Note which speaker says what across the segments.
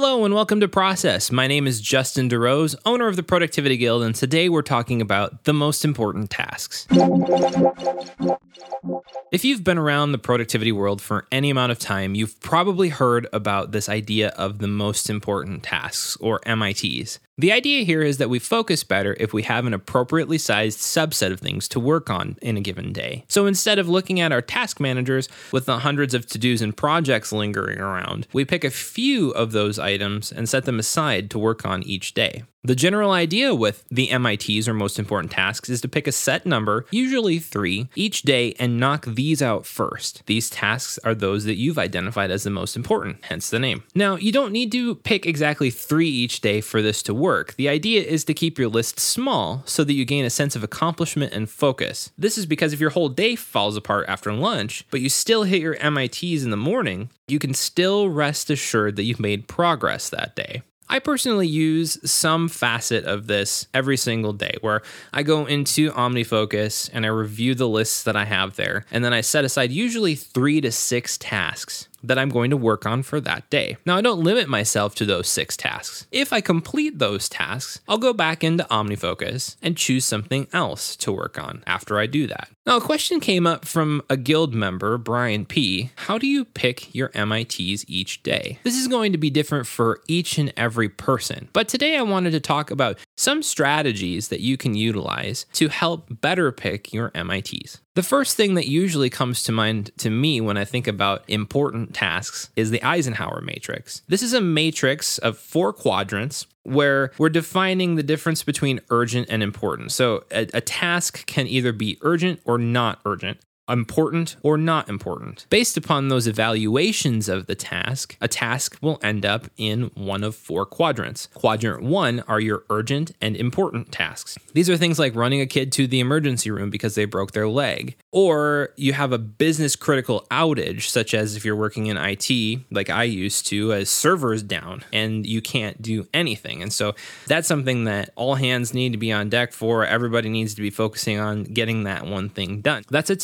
Speaker 1: Hello and welcome to Process. My name is Justin DeRose, owner of the Productivity Guild, and today we're talking about the most important tasks. If you've been around the productivity world for any amount of time, you've probably heard about this idea of the most important tasks, or MITs. The idea here is that we focus better if we have an appropriately sized subset of things to work on in a given day. So instead of looking at our task managers with the hundreds of to dos and projects lingering around, we pick a few of those items and set them aside to work on each day. The general idea with the MITs or most important tasks is to pick a set number, usually three, each day and knock these out first. These tasks are those that you've identified as the most important, hence the name. Now, you don't need to pick exactly three each day for this to work. The idea is to keep your list small so that you gain a sense of accomplishment and focus. This is because if your whole day falls apart after lunch, but you still hit your MITs in the morning, you can still rest assured that you've made progress that day. I personally use some facet of this every single day where I go into OmniFocus and I review the lists that I have there. And then I set aside usually three to six tasks that I'm going to work on for that day. Now, I don't limit myself to those six tasks. If I complete those tasks, I'll go back into OmniFocus and choose something else to work on after I do that. Now, a question came up from a guild member, Brian P. How do you pick your MITs each day? This is going to be different for each and every person, but today I wanted to talk about some strategies that you can utilize to help better pick your MITs. The first thing that usually comes to mind to me when I think about important tasks is the Eisenhower matrix. This is a matrix of four quadrants where we're defining the difference between urgent and important. So a, a, task can either be urgent or not urgent important or not important. Based upon those evaluations of the task, a task will end up in one of four quadrants. Quadrant one are your urgent and important tasks. These are things like running a kid to the emergency room because they broke their leg, or you have a business critical outage, such as if you're working in IT, like I used to, a server's down and you can't do anything. And so that's something that all hands need to be on deck for. Everybody needs to be focusing on getting that one thing done. That's a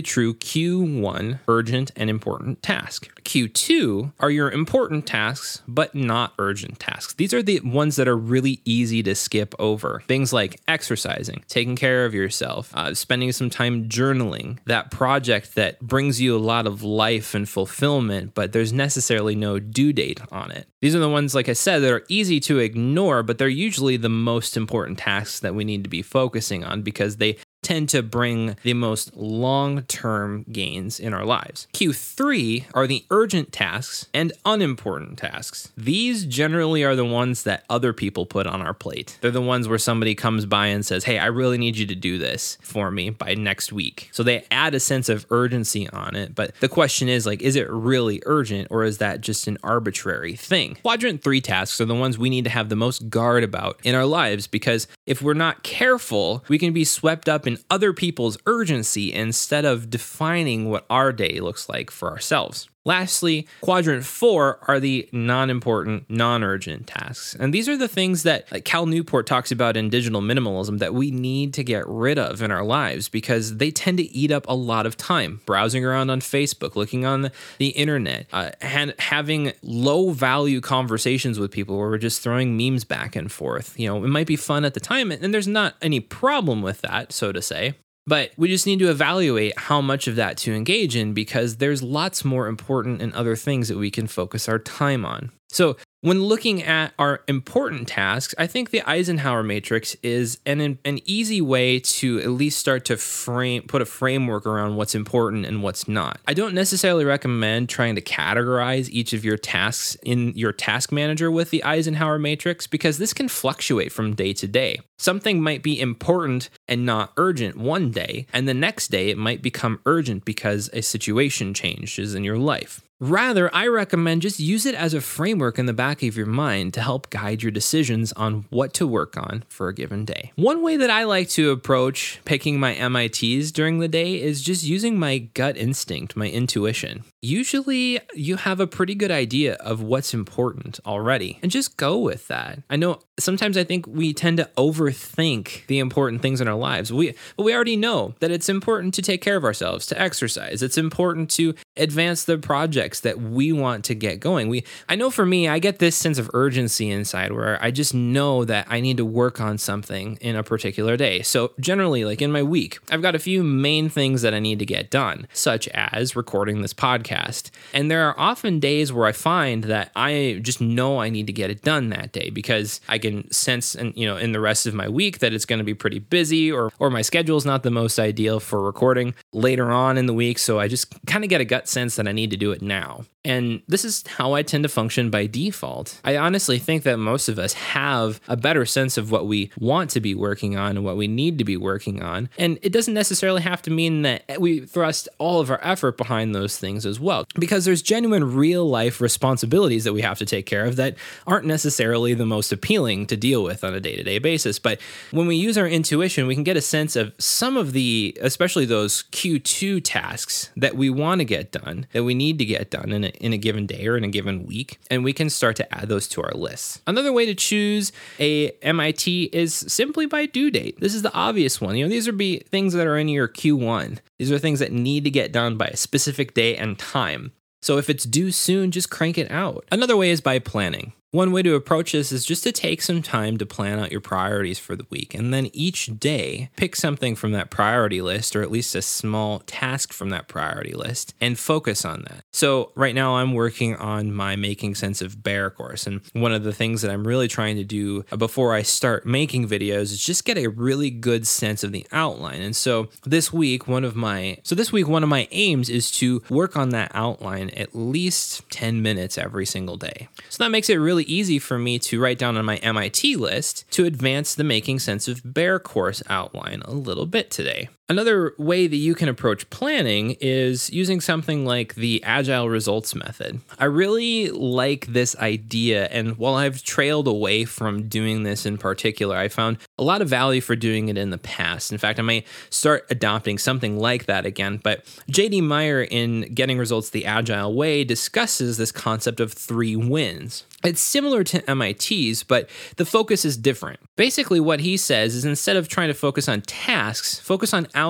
Speaker 1: true Q1 urgent and important task. Q2 are your important tasks, but not urgent tasks. These are the ones that are really easy to skip over. Things like exercising, taking care of yourself, uh, spending some time journaling, that project that brings you a lot of life and fulfillment, but there's necessarily no due date on it. These are the ones, like I said, that are easy to ignore, but they're usually the most important tasks that we need to be focusing on because they tend to bring the most long term gains in our lives. Q3 are the urgent tasks and unimportant tasks. These generally are the ones that other people put on our plate. They're the ones where somebody comes by and says, Hey, I really need you to do this for me by next week. So they add a sense of urgency on it. But the question is, like, is it really urgent or is that just an arbitrary thing? Quadrant three tasks are the ones we need to have the most guard about in our lives because if we're not careful, we can be swept up in in other people's urgency instead of defining what our day looks like for ourselves. Lastly, quadrant four are the non important, non urgent tasks. And these are the things that Cal Newport talks about in digital minimalism that we need to get rid of in our lives because they tend to eat up a lot of time browsing around on Facebook, looking on the, the internet, uh, and having low value conversations with people where we're just throwing memes back and forth. You know, it might be fun at the time, and there's not any problem with that, so to say. But we just need to evaluate how much of that to engage in because there's lots more important and other things that we can focus our time on. So, when looking at our important tasks, I think the Eisenhower matrix is an an easy way to at least start to frame put a framework around what's important and what's not. I don't necessarily recommend trying to categorize each of your tasks in your task manager with the Eisenhower matrix because this can fluctuate from day to day. Something might be important and not urgent one day, and the next day it might become urgent because a situation changes in your life. Rather, I recommend just use it as a framework in the back of your mind to help guide your decisions on what to work on for a given day. One way that I like to approach picking my MITs during the day is just using my gut instinct, my intuition. Usually you have a pretty good idea of what's important already and just go with that. I know sometimes I think we tend to overthink the important things in our lives. We but we already know that it's important to take care of ourselves, to exercise. It's important to advance the projects that we want to get going. We I know for me, I get this sense of urgency inside where I just know that I need to work on something in a particular day. So generally like in my week, I've got a few main things that I need to get done, such as recording this podcast podcast. And there are often days where I find that I just know I need to get it done that day because I can sense and you know in the rest of my week that it's going to be pretty busy or or my schedule is not the most ideal for recording later on in the week, so I just kind of get a gut sense that I need to do it now. And this is how I tend to function by default. I honestly think that most of us have a better sense of what we want to be working on and what we need to be working on. And it doesn't necessarily have to mean that we thrust all of our effort behind those things as well, because there's genuine real life responsibilities that we have to take care of that aren't necessarily the most appealing to deal with on a day to day basis. But when we use our intuition, we can get a sense of some of the, especially those Q2 tasks that we want to get done, that we need to get done. And in a given day or in a given week, and we can start to add those to our lists. Another way to choose a MIT is simply by due date. This is the obvious one. You know, these would be things that are in your Q1. These are things that need to get done by a specific day and time. So if it's due soon, just crank it out. Another way is by planning. One way to approach this is just to take some time to plan out your priorities for the week and then each day pick something from that priority list or at least a small task from that priority list and focus on that. So, right now I'm working on my Making Sense of Bear course. And one of the things that I'm really trying to do before I start making videos is just get a really good sense of the outline. And so, this week, one of my so this week one of my aims is to work on that outline at least 10 minutes every single day. So that makes it really really easy for me to write down on my MIT list to advance the Making Sense of Bear course outline a little bit today. Another way that you can approach planning is using something like the agile results method. I really like this idea, and while I've trailed away from doing this in particular, I found a lot of value for doing it in the past. In fact, I may start adopting something like that again. But JD Meier in Getting Results the Agile Way discusses this concept of three wins. It's similar to MIT's, but the focus is different. Basically, what he says is instead of trying to focus on tasks, focus on outcomes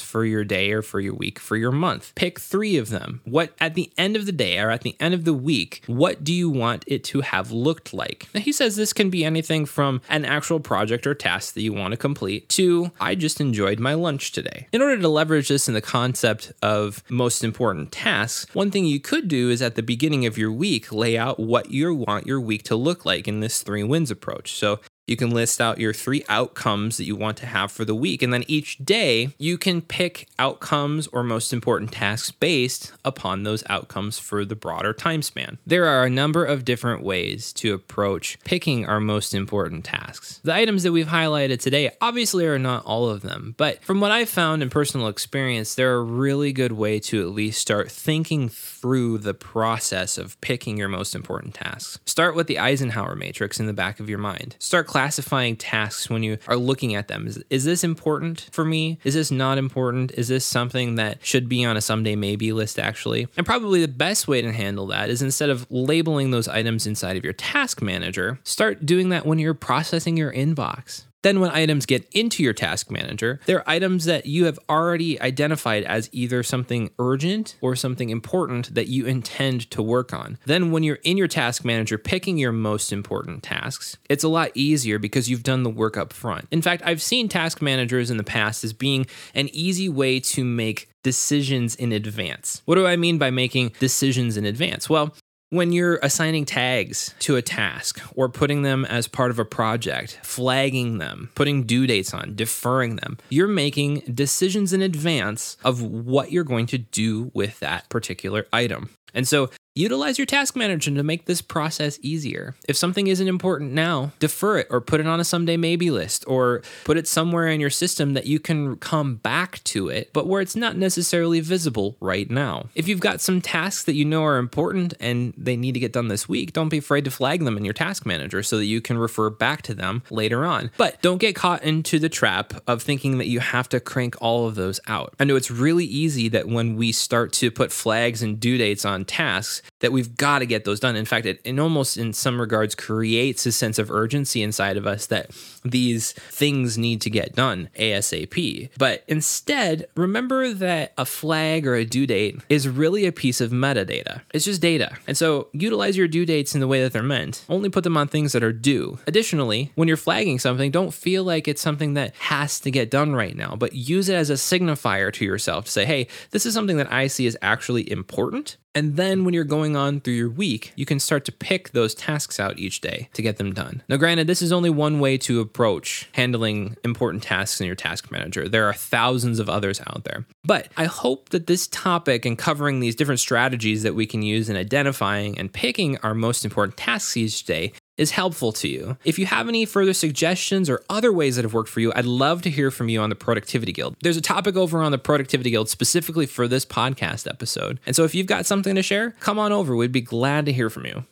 Speaker 1: for your day or for your week, for your month. Pick three of them. What at the end of the day or at the end of the week, what do you want it to have looked like? Now, he says this can be anything from an actual project or task that you want to complete to I just enjoyed my lunch today. In order to leverage this in the concept of most important tasks, one thing you could do is at the beginning of your week, lay out what you want your week to look like in this three wins approach. So you can list out your three outcomes that you want to have for the week. And then each day, you can pick outcomes or most important tasks based upon those outcomes for the broader time span. There are a number of different ways to approach picking our most important tasks. The items that we've highlighted today obviously are not all of them, but from what I've found in personal experience, they're a really good way to at least start thinking through the process of picking your most important tasks. Start with the Eisenhower matrix in the back of your mind. Start classifying tasks when you are looking at them. Is, is this important for me? Is this not important? Is this something that should be on a someday maybe list actually? And probably the best way to handle that is instead of labeling those items inside of your task manager, start doing that when you're processing your inbox. Then, when items get into your task manager, they're items that you have already identified as either something urgent or something important that you intend to work on. Then, when you're in your task manager picking your most important tasks, it's a lot easier because you've done the work up front. In fact, I've seen task managers in the past as being an easy way to make decisions in advance. What do I mean by making decisions in advance? Well, when you're assigning tags to a task or putting them as part of a project, flagging them, putting due dates on, deferring them, you're making decisions in advance of what you're going to do with that particular item. And so Utilize your task manager to make this process easier. If something isn't important now, defer it or put it on a someday maybe list or put it somewhere in your system that you can come back to it, but where it's not necessarily visible right now. If you've got some tasks that you know are important and they need to get done this week, don't be afraid to flag them in your task manager so that you can refer back to them later on. But don't get caught into the trap of thinking that you have to crank all of those out. I know it's really easy that when we start to put flags and due dates on tasks, that we've got to get those done. In fact, it, it almost in some regards creates a sense of urgency inside of us that these things need to get done ASAP. But instead, remember that a flag or a due date is really a piece of metadata. It's just data. And so utilize your due dates in the way that they're meant. Only put them on things that are due. Additionally, when you're flagging something, don't feel like it's something that has to get done right now, but use it as a signifier to yourself to say, hey, this is something that I see as actually important and then when you're going on through your week, you can start to pick those tasks out each day to get them done. Now, granted, this is only one way to approach handling important tasks in your task manager. There are thousands of others out there. But I hope that this topic and covering these different strategies that we can use in identifying and picking our most important tasks each day is helpful to you. If you have any further suggestions or other ways that have worked for you, I'd love to hear from you on the Productivity Guild. There's a topic over on the Productivity Guild specifically for this podcast episode. And so if you've got something to share, come on over. We'd be glad to hear from you.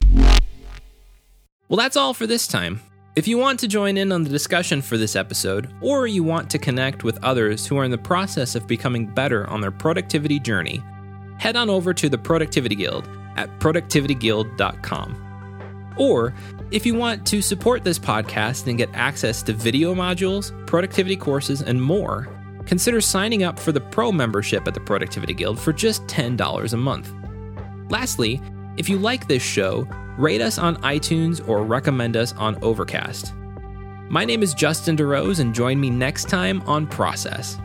Speaker 1: Well, that's all for this time. If you want to join in on the discussion for this episode, or you want to connect with others who are in the process of becoming better on their productivity journey, head on over to the Productivity Guild at productivityguild.com. Or if you want to support this podcast and get access to video modules, productivity courses, and more, consider signing up for the Pro membership at the Productivity Guild for just $10 a month. Lastly, if you like this show, rate us on iTunes or recommend us on Overcast. My name is Justin DeRose, and join me next time on Process.